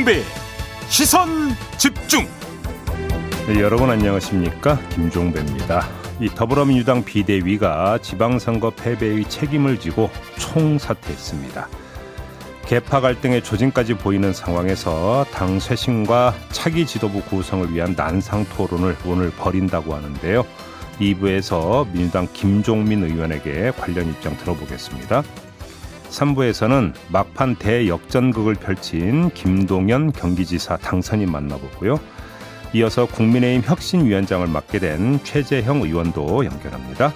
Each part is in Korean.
김종배 시선 집중. 네, 여러분 안녕하십니까 김종배입니다. 이 더불어민주당 비대위가 지방선거 패배의 책임을 지고 총사퇴했습니다. 개파 갈등의 조짐까지 보이는 상황에서 당 쇄신과 차기 지도부 구성을 위한 난상 토론을 오늘 벌인다고 하는데요. 2부에서 민주당 김종민 의원에게 관련 입장 들어보겠습니다. 3부에서는 막판 대역전극을 펼친 김동연 경기지사 당선인 만나보고요. 이어서 국민의힘 혁신위원장을 맡게 된 최재형 의원도 연결합니다.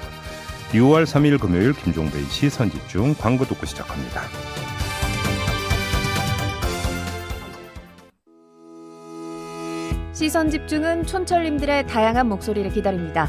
6월 3일 금요일 김종배의 시선집중 광고 듣고 시작합니다. 시선 집중은 촌철님들의 다양한 목소리를 기다립니다.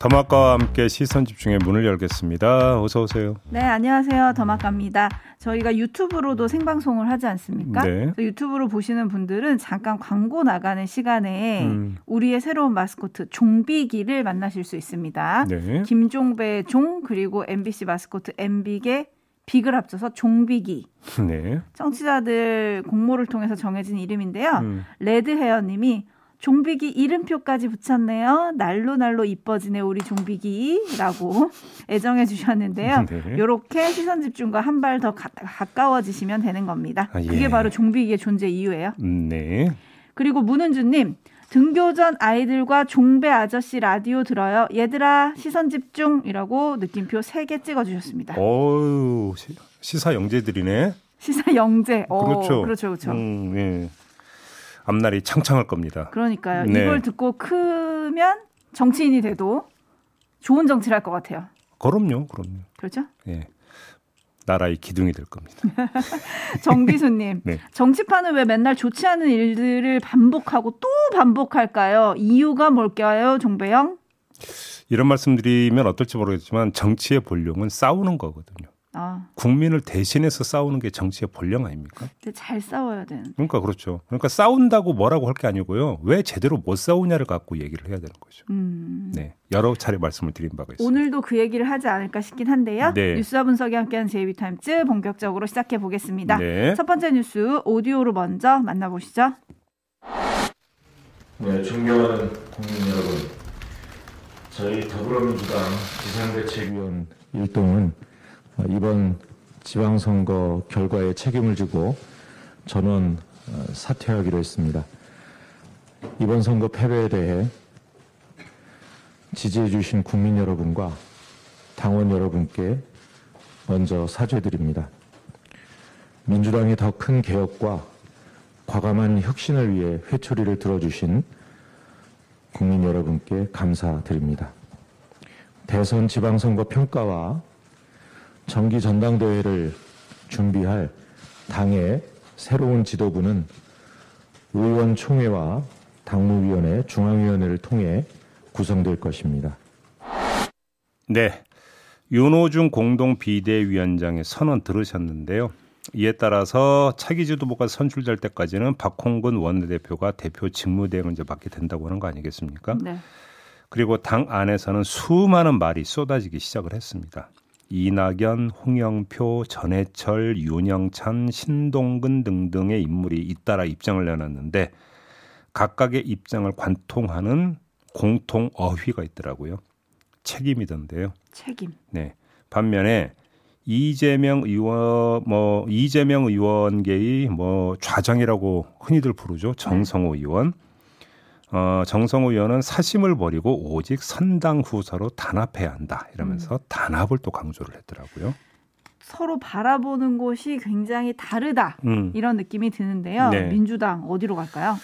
더마카와 함께 시선 집중의 문을 열겠습니다. 어서 오세요. 네, 안녕하세요. 더마카입니다. 저희가 유튜브로도 생방송을 하지 않습니까? 네. 유튜브로 보시는 분들은 잠깐 광고 나가는 시간에 음. 우리의 새로운 마스코트 종비기를 만나실 수 있습니다. 네. 김종배 종 그리고 MBC 마스코트 MB계 빅을 합쳐서 종비기. 네. 청취자들 공모를 통해서 정해진 이름인데요. 음. 레드헤어님이 종비기 이름표까지 붙였네요. 날로 날로 이뻐지네 우리 종비기라고 애정해 주셨는데요. 네. 요렇게 시선 집중과 한 발 더 가까워지시면 되는 겁니다. 아, 예. 그게 바로 종비기의 존재 이유예요. 음, 네. 그리고 문은주님 등교 전 아이들과 종배 아저씨 라디오 들어요. 얘들아 시선 집중이라고 느낌표 3개 찍어주셨습니다. 어유 시사 영재들이네. 시사 영재. 어, 그렇죠. 그렇죠. 그렇죠. 음, 네. 앞날이 창창할 겁니다. 그러니까요. 네. 이걸 듣고 크면 정치인이 돼도 좋은 정치를 할 것 같아요. 그럼요, 그럼요. 그렇죠? 예. 나라의 기둥이 될 겁니다. 정 비수님, 네. 정치판은 왜 맨날 좋지 않은 일들을 반복하고 또 반복할까요? 이유가 뭘까요, 종배영? 이런 말씀드리면 어떨지 모르겠지만 정치의 본령은 싸우는 거거든요. 아, 국민을 대신해서 싸우는 게 정치의 본령 아닙니까? 근데 잘 싸워야 되는. 그러니까 그렇죠. 그러니까 싸운다고 뭐라고 할 게 아니고요. 왜 제대로 못 싸우냐를 갖고 얘기를 해야 되는 거죠. 음. 네. 여러 차례 말씀을 드린 바가 있습니다. 오늘도 그 얘기를 하지 않을까 싶긴 한데요. 네. 뉴스와 분석이 함께하는 제이비타임즈 본격적으로 시작해 보겠습니다. 네. 첫 번째 뉴스 오디오로 먼저 만나보시죠. 네, 존경하는 국민 여러분, 저희 더불어민주당 비상대책위원 일동은 이번 지방선거 결과에 책임을 지고 전원 어, 사퇴하기로 했습니다. 이번 선거 패배에 대해 지지해 주신 국민 여러분과 당원 여러분께 먼저 사죄드립니다. 민주당의 더큰 개혁과 과감한 혁신을 위해 회초리를 들어주신 국민 여러분께 감사드립니다. 대선 지방선거 평가와 정기 전당대회를 준비할 당의 새로운 지도부는 의원총회와 당무위원회, 중앙위원회를 통해 구성될 것입니다. 네. 윤호중 공동 비대위원장의 선언 들으셨는데요. 이에 따라서 차기 지도부가 선출될 때까지는 박홍근 원내대표가 대표 직무대행을 이제 맡게 된다고 하는 거 아니겠습니까? 네. 그리고 당 안에서는 수많은 말이 쏟아지기 시작을 했습니다. 이낙연, 홍영표, 전해철, 윤영찬, 신동근 등등의 인물이 잇따라 입장을 내놨는데 각각의 입장을 관통하는 공통 어휘가 있더라고요. 책임이던데요. 책임. 네. 반면에 이재명 의원 뭐 이재명 의원계의 뭐 좌장이라고 흔히들 부르죠. 정성호 의원. 어, 정성호 의원은 사심을 버리고 오직 선당 후사로 단합해야 한다 이러면서 단합을 또 강조를 했더라고요. 서로 바라보는 곳이 굉장히 다르다. 음. 이런 느낌이 드는데요. 네. 민주당 어디로 갈까요?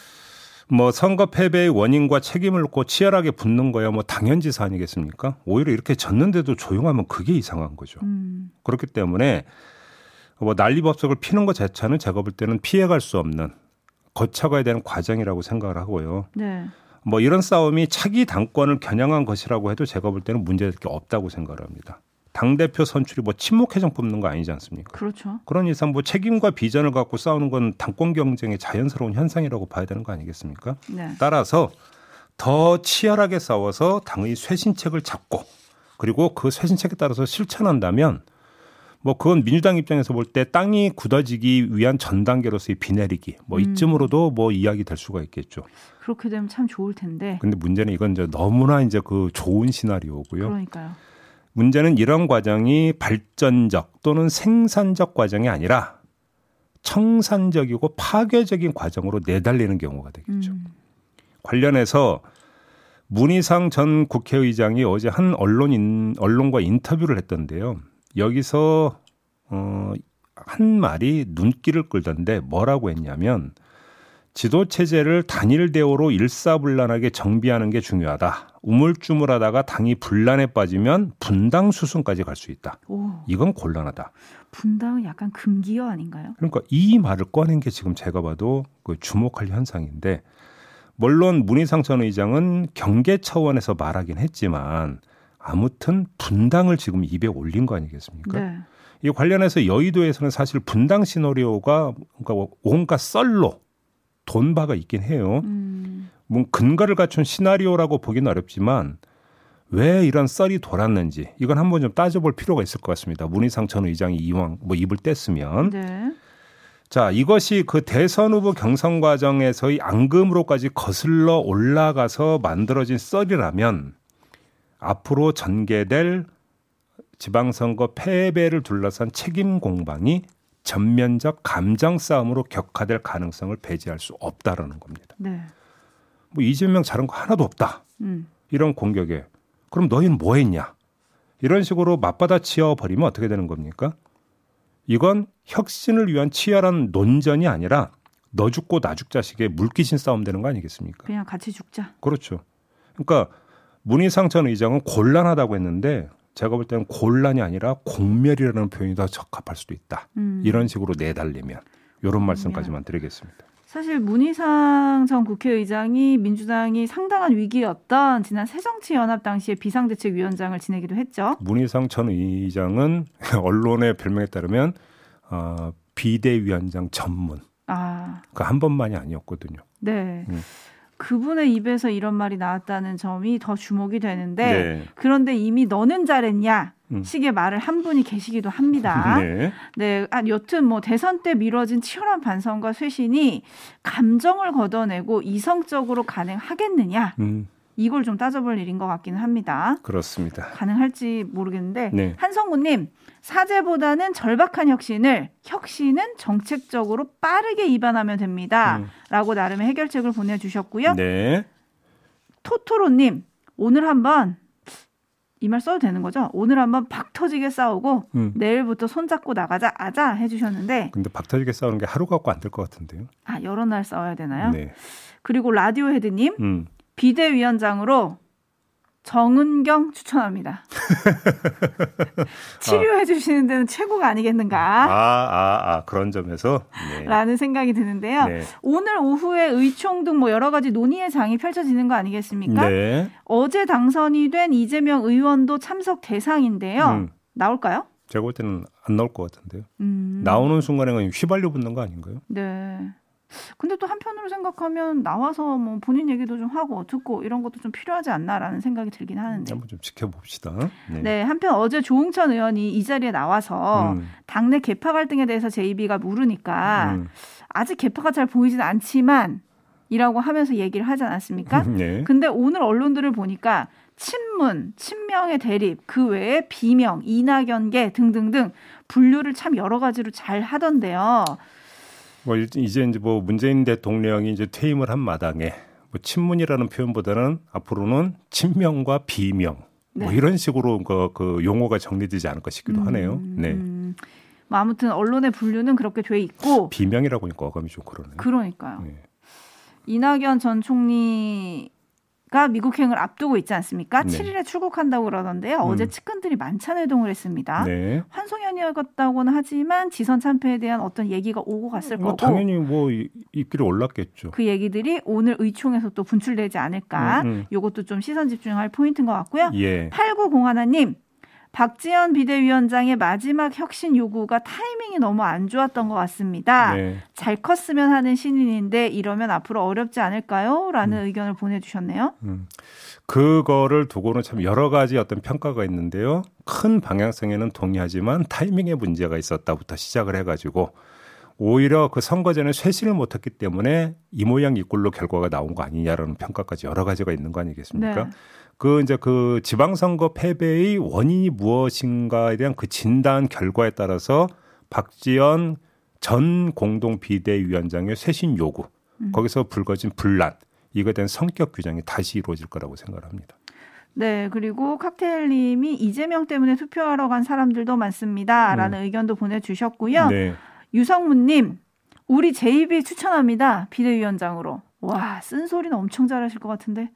뭐 선거 패배의 원인과 책임을 놓고 치열하게 붙는 거야 뭐 당연지사 아니겠습니까? 오히려 이렇게 졌는데도 조용하면 그게 이상한 거죠. 음, 그렇기 때문에 뭐 난리법석을 피는 것 자체는 제가 볼 때는 피해갈 수 없는 거쳐가야 되는 과정이라고 생각을 하고요. 네. 뭐 이런 싸움이 차기 당권을 겨냥한 것이라고 해도 제가 볼 때는 문제될 게 없다고 생각을 합니다. 당 대표 선출이 뭐 친목 회장 뽑는 거 아니지 않습니까? 그렇죠. 그런 이상 뭐 책임과 비전을 갖고 싸우는 건 당권 경쟁의 자연스러운 현상이라고 봐야 되는 거 아니겠습니까? 네. 따라서 더 치열하게 싸워서 당의 쇄신책을 잡고 그리고 그 쇄신책에 따라서 실천한다면 뭐 그건 민주당 입장에서 볼 때 땅이 굳어지기 위한 전 단계로서의 비 내리기 뭐 이쯤으로도 뭐 이야기 될 수가 있겠죠. 그렇게 되면 참 좋을 텐데. 근데 문제는 이건 이제 너무나 이제 그 좋은 시나리오고요. 그러니까요. 문제는 이런 과정이 발전적 또는 생산적 과정이 아니라 청산적이고 파괴적인 과정으로 내달리는 경우가 되겠죠. 음. 관련해서 문희상 전 국회의장이 어제 한 언론인 언론과 인터뷰를 했던데요. 여기서 어 한 말이 눈길을 끌던데 뭐라고 했냐면 지도 체제를 단일 대우로 일사불란하게 정비하는 게 중요하다. 우물쭈물하다가 당이 분란에 빠지면 분당 수순까지 갈 수 있다. 오, 이건 곤란하다. 분당은 약간 금기어 아닌가요? 그러니까 이 말을 꺼낸 게 지금 제가 봐도 그 주목할 현상인데 물론 문희상 전 의장은 경계 차원에서 말하긴 했지만 아무튼 분당을 지금 입에 올린 거 아니겠습니까? 네. 이 관련해서 여의도에서는 사실 분당 시나리오가 그러니까 온갖 썰로 돈 바가 있긴 해요. 음, 뭐 근거를 갖춘 시나리오라고 보기는 어렵지만 왜 이런 썰이 돌았는지 이건 한번 좀 따져볼 필요가 있을 것 같습니다. 문희상 전 의장이 이왕 뭐 입을 뗐으면 네. 자 이것이 그 대선 후보 경선 과정에서의 앙금으로까지 거슬러 올라가서 만들어진 썰이라면 앞으로 전개될 지방선거 패배를 둘러싼 책임 공방이 전면적 감정 싸움으로 격화될 가능성을 배제할 수 없다라는 겁니다. 네. 뭐 이재명 잘한 거 하나도 없다. 음, 이런 공격에 그럼 너희는 뭐 했냐? 이런 식으로 맞받아치어 버리면 어떻게 되는 겁니까? 이건 혁신을 위한 치열한 논전이 아니라 너 죽고 나 죽 자식의 물귀신 싸움 되는 거 아니겠습니까? 그냥 같이 죽자. 그렇죠. 그러니까 문희상 전 의장은 곤란하다고 했는데 제가 볼 때는 곤란이 아니라 공멸이라는 표현이 더 적합할 수도 있다. 음. 이런 식으로 내달리면 이런 말씀까지만 드리겠습니다. 사실 문희상 전 국회의장이 민주당이 상당한 위기였던 지난 새정치연합 당시에 비상대책위원장을 지내기도 했죠. 문희상 전 의장은 언론의 별명에 따르면 어, 비대위원장 전문. 아, 그한 번만이 아니었거든요. 네. 음. 그분의 입에서 이런 말이 나왔다는 점이 더 주목이 되는데 네. 그런데 이미 너는 잘했냐 음. 식의 말을 한 분이 계시기도 합니다. 네. 네, 아, 여튼 뭐 대선 때 미뤄진 치열한 반성과 쇄신이 감정을 걷어내고 이성적으로 가능하겠느냐 음, 이걸 좀 따져볼 일인 것 같기는 합니다. 그렇습니다. 가능할지 모르겠는데 네. 한성우님 사제보다는 절박한 혁신을 혁신은 정책적으로 빠르게 입안하면 됩니다.라고 나름의 해결책을 보내주셨고요. 음. 네. 토토로님 오늘 한번 이 말 써도 되는 거죠? 오늘 한번 박 터지게 싸우고 음. 내일부터 손잡고 나가자 아자 해주셨는데 근데 박 터지게 싸우는 게 하루 갖고 안 될 것 같은데요. 아 여러 날 싸워야 되나요? 네. 그리고 라디오 헤드님 음. 비대위원장으로 정은경 추천합니다. 치료해 주시는 데는 최고가 아니겠는가? 아, 아, 아, 그런 점에서. 네. 라는 생각이 드는데요. 네. 오늘 오후에 의총 등 뭐 여러 가지 논의의 장이 펼쳐지는 거 아니겠습니까? 네. 어제 당선이 된 이재명 의원도 참석 대상인데요. 음. 나올까요? 제가 볼 때는 안 나올 것 같은데요. 음. 나오는 순간에 휘발유 붙는 거 아닌가요? 네. 근데 또 한편으로 생각하면 나와서 뭐 본인 얘기도 좀 하고 듣고 이런 것도 좀 필요하지 않나라는 생각이 들긴 하는데. 한번 좀 지켜봅시다. 네. 네, 한편 어제 조응천 의원이 이 자리에 나와서 음. 당내 개파 갈등에 대해서 제이비가 물으니까 음. 아직 개파가 잘 보이진 않지만 이라고 하면서 얘기를 하지 않았습니까? 네. 근데 오늘 언론들을 보니까 친문, 친명의 대립, 그 외에 비명, 이낙연계 등등등 분류를 참 여러 가지로 잘 하던데요. 뭐 이제 이제 뭐 문재인 대통령이 이제 퇴임을 한 마당에 뭐 친문이라는 표현보다는 앞으로는 친명과 비명 뭐 네. 이런 식으로 그, 그 용어가 정리되지 않을까 싶기도 하네요. 네. 음, 뭐 아무튼 언론의 분류는 그렇게 돼 있고 비명이라고 하니까 어감이 좀 그러네요. 그러니까요. 네. 이낙연 전 총리 가 미국행을 앞두고 있지 않습니까? 네. 7일에 출국한다고 그러던데요. 어제 음. 측근들이 만찬 회동을 했습니다. 네. 환송연이었다고는 하지만 지선 참패에 대한 어떤 얘기가 오고 갔을 뭐 거고 당연히 뭐 이- 입길이 올랐겠죠. 그 얘기들이 오늘 의총에서 또 분출되지 않을까. 음, 음. 요것도 좀 시선 집중할 포인트인 것 같고요. 예. 8901님, 박지원 비대위원장의 마지막 혁신 요구가 타이밍이 너무 안 좋았던 것 같습니다. 네. 잘 컸으면 하는 신인인데 이러면 앞으로 어렵지 않을까요? 라는 의견을 보내주셨네요. 음. 그거를 두고는 참 여러 가지 어떤 평가가 있는데요. 큰 방향성에는 동의하지만 타이밍에 문제가 있었다부터 시작을 해가지고 오히려 그 선거 전에 쇄신을 못했기 때문에 이 모양 이 꼴로 결과가 나온 거 아니냐라는 평가까지 여러 가지가 있는 거 아니겠습니까? 네. 그 이제 그 지방선거 패배의 원인이 무엇인가에 대한 그 진단 결과에 따라서 박지원 전 공동 비대위원장의 쇄신 요구 음. 거기서 불거진 분란 이거에 대한 성격 규정이 다시 이루어질 거라고 생각합니다. 네, 그리고 칵테일님이 이재명 때문에 투표하러 간 사람들도 많습니다. 라는 의견도 보내주셨고요. 음. 네. 유성문님, 우리 제이비 추천합니다. 비대위원장으로. 와, 쓴 소리는 엄청 잘하실 것 같은데.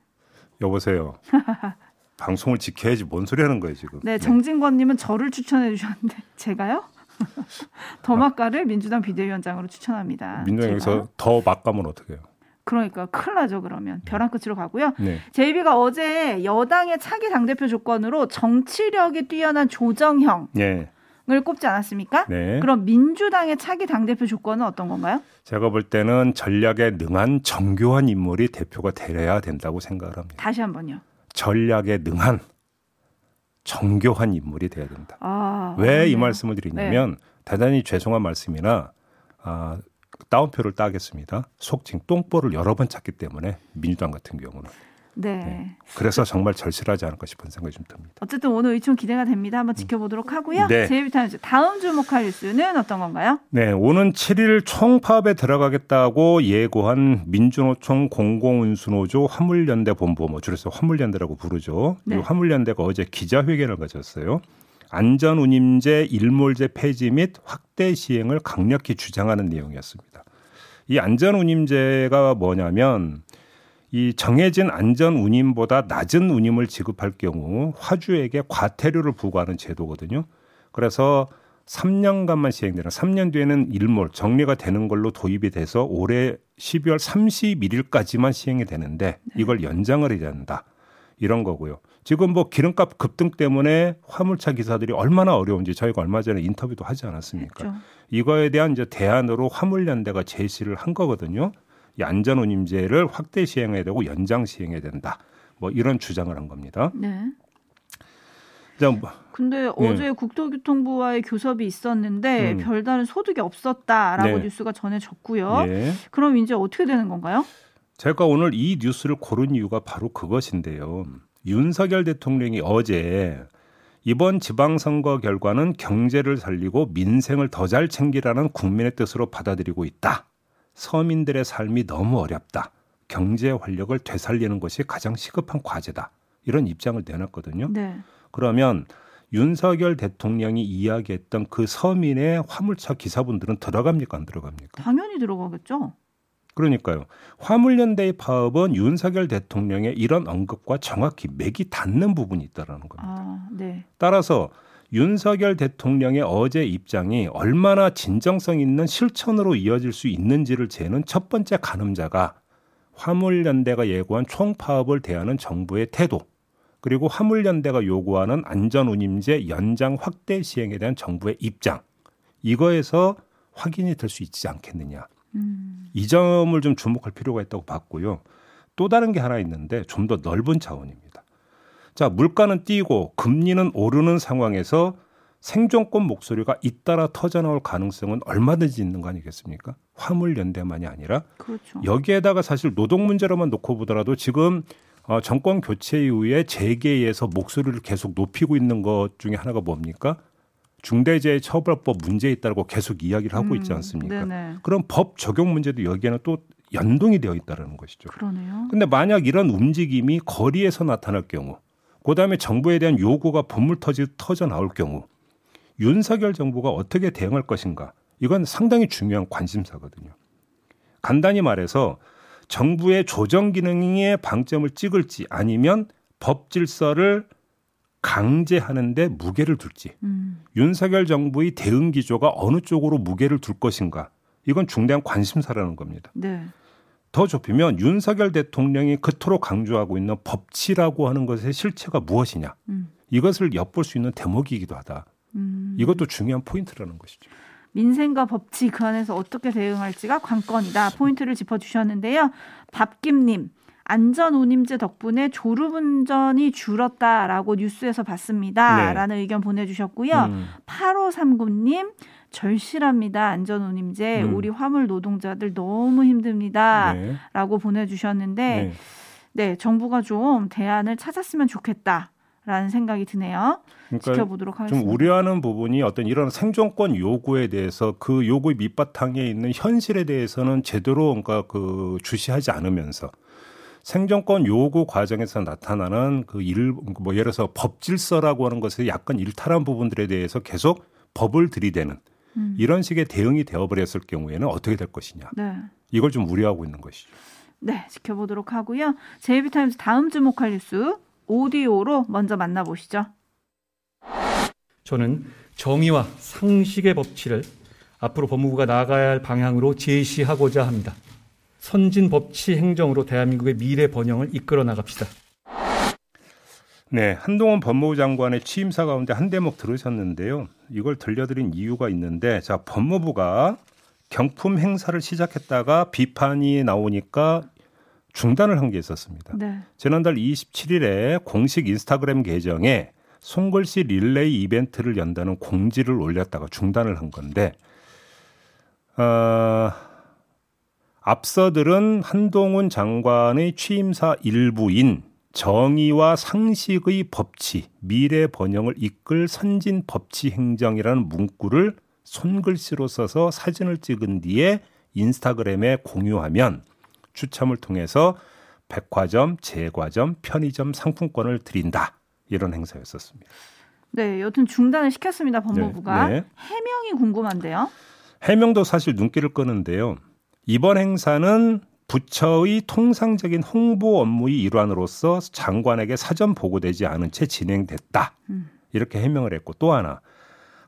여보세요. 방송을 지켜야지 뭔 소리 하는 거예요 지금. 네, 정진권님은 저를 추천해 주셨는데 제가요? 더마카를 민주당 비대위원장으로 추천합니다. 민주당 제가. 여기서 더 막 가면 어떡해요? 그러니까 큰일 나죠 그러면 벼랑 끝으로 가고요. 네. 제이비가 어제 여당의 차기 당대표 조건으로 정치력이 뛰어난 조정형 을 네. 꼽지 않았습니까? 네. 그럼 민주당의 차기 당대표 조건은 어떤 건가요? 제가 볼 때는 전략에 능한 정교한 인물이 대표가 되어야 된다고 생각을 합니다. 다시 한번요. 전략에 능한 정교한 인물이 돼야 된다. 아, 왜이 어렵네요. 말씀을 드리냐면 대단히 죄송한 말씀이나 아, 따옴표를 따겠습니다. 속칭 똥볼을 여러 번 찾기 때문에 민주당 같은 경우는 네. 네. 그래서 정말 절실하지 않을까 싶은 생각이 좀 듭니다. 어쨌든 오늘 의총 기대가 됩니다. 한번 지켜보도록 하고요. 네. 제이비타임즈 다음 주목할 뉴스는 어떤 건가요? 네, 오는 7일 총파업에 들어가겠다고 예고한 민주노총 공공운수노조 화물연대 본부, 뭐 줄여서 화물연대라고 부르죠. 네. 이 화물연대가 어제 기자회견을 가졌어요. 안전운임제 일몰제 폐지 및 확대 시행을 강력히 주장하는 내용이었습니다. 이 안전운임제가 뭐냐면 이 정해진 안전 운임보다 낮은 운임을 지급할 경우 화주에게 과태료를 부과하는 제도거든요. 그래서 3년간만 시행되는 3년 뒤에는 일몰 정리가 되는 걸로 도입이 돼서 올해 12월 31일까지만 시행이 되는데 이걸 연장을 해야 한다. 이런 거고요. 지금 뭐 기름값 급등 때문에 화물차 기사들이 얼마나 어려운지 저희가 얼마 전에 인터뷰도 하지 않았습니까? 그렇죠. 이거에 대한 이제 대안으로 화물연대가 제시를 한 거거든요. 이 안전운임제를 확대 시행해야 되고 연장 시행해야 된다. 뭐 이런 주장을 한 겁니다. 네. 자, 뭐, 근데 어제 국토교통부와의 교섭이 있었는데 음. 별다른 소득이 없었다라고 네. 뉴스가 전해졌고요. 예. 그럼 이제 어떻게 되는 건가요? 제가 오늘 이 뉴스를 고른 이유가 바로 그것인데요. 윤석열 대통령이 어제 이번 지방선거 결과는 경제를 살리고 민생을 더 잘 챙기라는 국민의 뜻으로 받아들이고 있다. 서민들의 삶이 너무 어렵다. 경제 활력을 되살리는 것이 가장 시급한 과제다. 이런 입장을 내놨거든요. 네. 그러면 윤석열 대통령이 이야기했던 그 서민의 화물차 기사분들은 들어갑니까 안 들어갑니까? 당연히 들어가겠죠. 그러니까요. 화물연대의 파업은 윤석열 대통령의 이런 언급과 정확히 맥이 닿는 부분이 있다라는 겁니다. 아, 네. 따라서 윤석열 대통령의 어제 입장이 얼마나 진정성 있는 실천으로 이어질 수 있는지를 재는 첫 번째 가늠자가 화물연대가 예고한 총파업을 대하는 정부의 태도, 그리고 화물연대가 요구하는 안전운임제 연장 확대 시행에 대한 정부의 입장, 이거에서 확인이 될 수 있지 않겠느냐. 음. 이 점을 좀 주목할 필요가 있다고 봤고요. 또 다른 게 하나 있는데 좀 더 넓은 차원입니다. 자, 물가는 뛰고 금리는 오르는 상황에서 생존권 목소리가 잇따라 터져나올 가능성은 얼마든지 있는 거 아니겠습니까? 화물 연대만이 아니라 그렇죠. 여기에다가 사실 노동 문제로만 놓고 보더라도 지금 어, 정권 교체 이후에 재계에서 목소리를 계속 높이고 있는 것 중에 하나가 뭡니까? 중대재해처벌법 문제에 있다고 계속 이야기를 하고 있지 음, 않습니까? 네네. 그럼 법 적용 문제도 여기에는 또 연동이 되어 있다는 것이죠. 그러네요. 근데 만약 이런 움직임이 거리에서 나타날 경우, 그 다음에 정부에 대한 요구가 본물 터지, 터져 나올 경우, 윤석열 정부가 어떻게 대응할 것인가? 이건 상당히 중요한 관심사거든요. 간단히 말해서 정부의 조정 기능에 방점을 찍을지 아니면 법 질서를 강제하는데 무게를 둘지 음. 윤석열 정부의 대응 기조가 어느 쪽으로 무게를 둘 것인가 이건 중대한 관심사라는 겁니다. 네. 더 좁히면 윤석열 대통령이 그토록 강조하고 있는 법치라고 하는 것의 실체가 무엇이냐 음. 이것을 엿볼 수 있는 대목이기도 하다. 음. 이것도 중요한 포인트라는 것이죠. 민생과 법치 그 안에서 어떻게 대응할지가 관건이다. 포인트를 짚어주셨는데요. 밥김님. 안전운임제 덕분에 졸음운전이 줄었다라고 뉴스에서 봤습니다. 네. 라는 의견 보내주셨고요. 음. 8539님. 절실합니다. 안전운임제. 음. 우리 화물 노동자들 너무 힘듭니다. 네. 라고 보내주셨는데, 네. 네, 정부가 좀 대안을 찾았으면 좋겠다. 라는 생각이 드네요. 그러니까 지켜보도록 하겠습니다. 좀 우려하는 부분이 어떤 이런 생존권 요구에 대해서 그 요구의 밑바탕에 있는 현실에 대해서는 제대로 그러니까 그 주시하지 않으면서 생존권 요구 과정에서 나타나는 그 일, 뭐 예를 들어서 법 질서라고 하는 것에 약간 일탈한 부분들에 대해서 계속 법을 들이대는 음. 이런 식의 대응이 되어버렸을 경우에는 어떻게 될 것이냐. 네. 이걸 좀 우려하고 있는 것이죠. 네, 지켜보도록 하고요. 제이비타임즈 다음 주목할 뉴스 오디오로 먼저 만나보시죠. 저는 정의와 상식의 법치를 앞으로 법무부가 나아가야 할 방향으로 제시하고자 합니다. 선진 법치 행정으로 대한민국의 미래 번영을 이끌어 나갑시다. 네, 한동훈 법무부 장관의 취임사 가운데 한 대목 들으셨는데요. 이걸 들려드린 이유가 있는데, 자, 법무부가 경품 행사를 시작했다가 비판이 나오니까 중단을 한 게 있었습니다. 네. 지난달 27일에 공식 인스타그램 계정에 손글씨 릴레이 이벤트를 연다는 공지를 올렸다가 중단을 한 건데, 어, 앞서들은 한동훈 장관의 취임사 일부인 정의와 상식의 법치, 미래 번영을 이끌 선진 법치 행정이라는 문구를 손글씨로 써서 사진을 찍은 뒤에 인스타그램에 공유하면 추첨을 통해서 백화점, 제과점, 편의점 상품권을 드린다. 이런 행사였었습니다. 네, 여튼 중단을 시켰습니다. 법무부가 네, 네. 해명이 궁금한데요. 해명도 사실 눈길을 끄는데요. 이번 행사는 부처의 통상적인 홍보 업무의 일환으로서 장관에게 사전 보고되지 않은 채 진행됐다. 음. 이렇게 해명을 했고 또 하나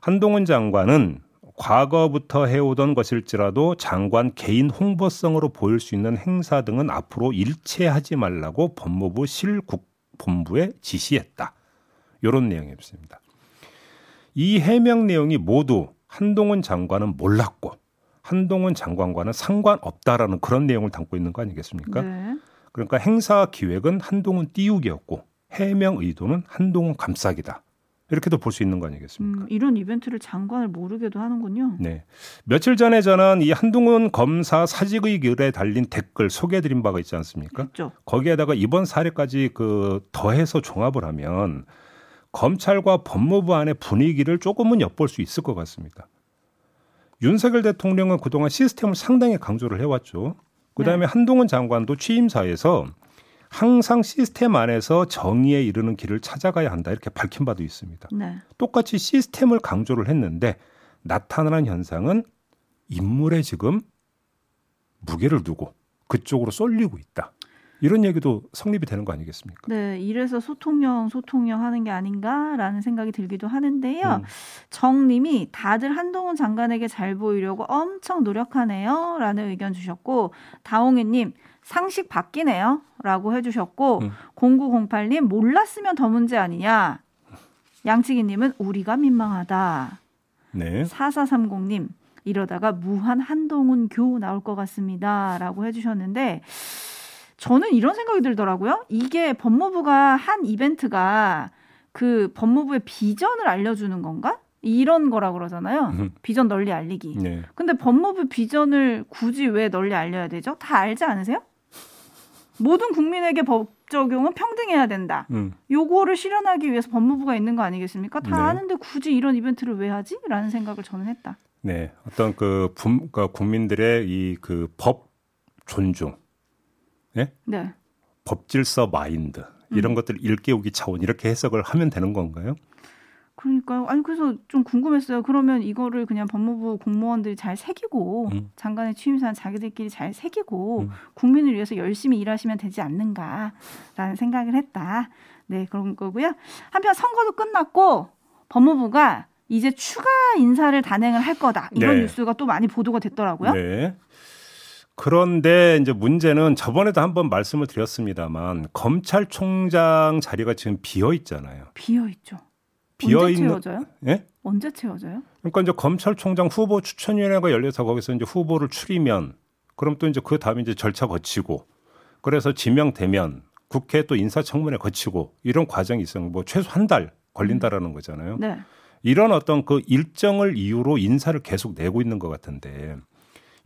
한동훈 장관은 과거부터 해오던 것일지라도 장관 개인 홍보성으로 보일 수 있는 행사 등은 앞으로 일체하지 말라고 법무부 실국본부에 지시했다. 이런 내용이었습니다. 이 해명 내용이 모두 한동훈 장관은 몰랐고 한동훈 장관과는 상관없다라는 그런 내용을 담고 있는 거 아니겠습니까? 네. 그러니까 행사 기획은 한동훈 띄우기였고 해명 의도는 한동훈 감싸기다. 이렇게도 볼 수 있는 거 아니겠습니까? 음, 이런 이벤트를 장관을 모르게도 하는군요. 네. 며칠 전에 저는 이 한동훈 검사 사직의 글에 달린 댓글 소개해드린 바가 있지 않습니까? 했죠. 거기에다가 이번 사례까지 그 더해서 종합을 하면 검찰과 법무부 안의 분위기를 조금은 엿볼 수 있을 것 같습니다. 윤석열 대통령은 그동안 시스템을 상당히 강조를 해왔죠. 그 다음에 한동훈 장관도 취임사에서 항상 시스템 안에서 정의에 이르는 길을 찾아가야 한다 이렇게 밝힌 바도 있습니다. 네. 똑같이 시스템을 강조를 했는데 나타나는 현상은 인물에 지금 무게를 두고 그쪽으로 쏠리고 있다. 이런 얘기도 성립이 되는 거 아니겠습니까? 네, 이래서 소통형 소통형 하는 게 아닌가라는 생각이 들기도 하는데요. 음. 정님이 다들 한동훈 장관에게 잘 보이려고 엄청 노력하네요라는 의견 주셨고 다홍이님 상식 바뀌네요라고 해주셨고 음. 0908님 몰랐으면 더 문제 아니냐. 양치기님은 우리가 민망하다. 네. 4430님 이러다가 무한 한동훈 교 나올 것 같습니다라고 해주셨는데 저는 이런 생각이 들더라고요. 이게 법무부가 한 이벤트가 그 법무부의 비전을 알려주는 건가? 이런 거라 그러잖아요. 음. 비전 널리 알리기. 네. 근데 법무부 비전을 굳이 왜 널리 알려야 되죠? 다 알지 않으세요? 모든 국민에게 법 적용은 평등해야 된다. 음. 요거를 실현하기 위해서 법무부가 있는 거 아니겠습니까? 다 네. 아는데 굳이 이런 이벤트를 왜 하지? 라는 생각을 저는 했다. 네. 어떤 그 분, 그러니까 국민들의 이 그 법 존중, 네. 법 질서 마인드 이런 것들 을 일깨우기 차원 이렇게 해석을 하면 되는 건가요? 그러니까요. 아니 그래서 좀 궁금했어요. 그러면 이거를 그냥 법무부 공무원들이 잘 새기고 음. 장관의 취임사는 자기들끼리 잘 새기고 음. 국민을 위해서 열심히 일하시면 되지 않는가라는 생각을 했다. 네 그런 거고요. 한편 선거도 끝났고 법무부가 이제 추가 인사를 단행을 할 거다. 이런 네. 뉴스가 또 많이 보도가 됐더라고요. 네. 그런데 이제 문제는 저번에도 한번 말씀을 드렸습니다만 검찰총장 자리가 지금 비어 있잖아요. 비어 있죠. 비어 언제 있는 채워져요? 예? 언제 채워져요? 그러니까 이제 검찰총장 후보 추천위원회가 열려서 거기서 이제 후보를 추리면 그럼 또 이제 그 다음에 이제 절차 거치고 그래서 지명되면 국회 또 인사청문회 거치고 이런 과정이 있어요. 뭐 최소 한 달 걸린다라는 거잖아요. 네. 이런 어떤 그 일정을 이유로 인사를 계속 내고 있는 것 같은데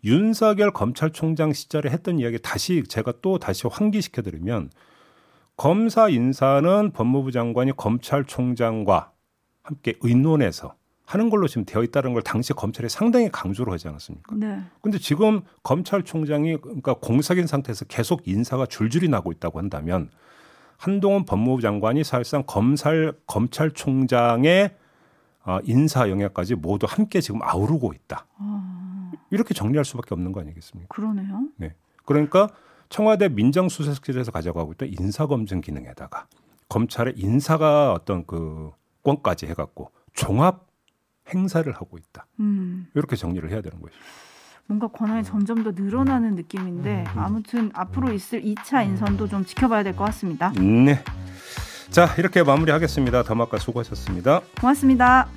윤석열 검찰총장 시절에 했던 이야기 다시 제가 또 다시 환기시켜 드리면 검사 인사는 법무부 장관이 검찰총장과 함께 의논해서 하는 걸로 지금 되어 있다는 걸 당시 검찰이 상당히 강조를 하지 않았습니까? 네. 근데 지금 검찰총장이 그러니까 공석인 상태에서 계속 인사가 줄줄이 나고 있다고 한다면 한동훈 법무부 장관이 사실상 검찰 검찰총장의 어, 인사 영역까지 모두 함께 지금 아우르고 있다. 아, 이렇게 정리할 수밖에 없는 거 아니겠습니까? 그러네요. 네. 그러니까 청와대 민정수석실에서 가져가고 있던 인사검증 기능에다가 검찰의 인사가 어떤 그 권까지 해갖고 종합 행사를 하고 있다. 음. 이렇게 정리를 해야 되는 것이죠. 뭔가 권한이 점점 더 늘어나는 느낌인데 아무튼 앞으로 있을 2차 인선도 좀 지켜봐야 될 것 같습니다. 네. 자, 이렇게 마무리하겠습니다. 더마카 수고하셨습니다. 고맙습니다.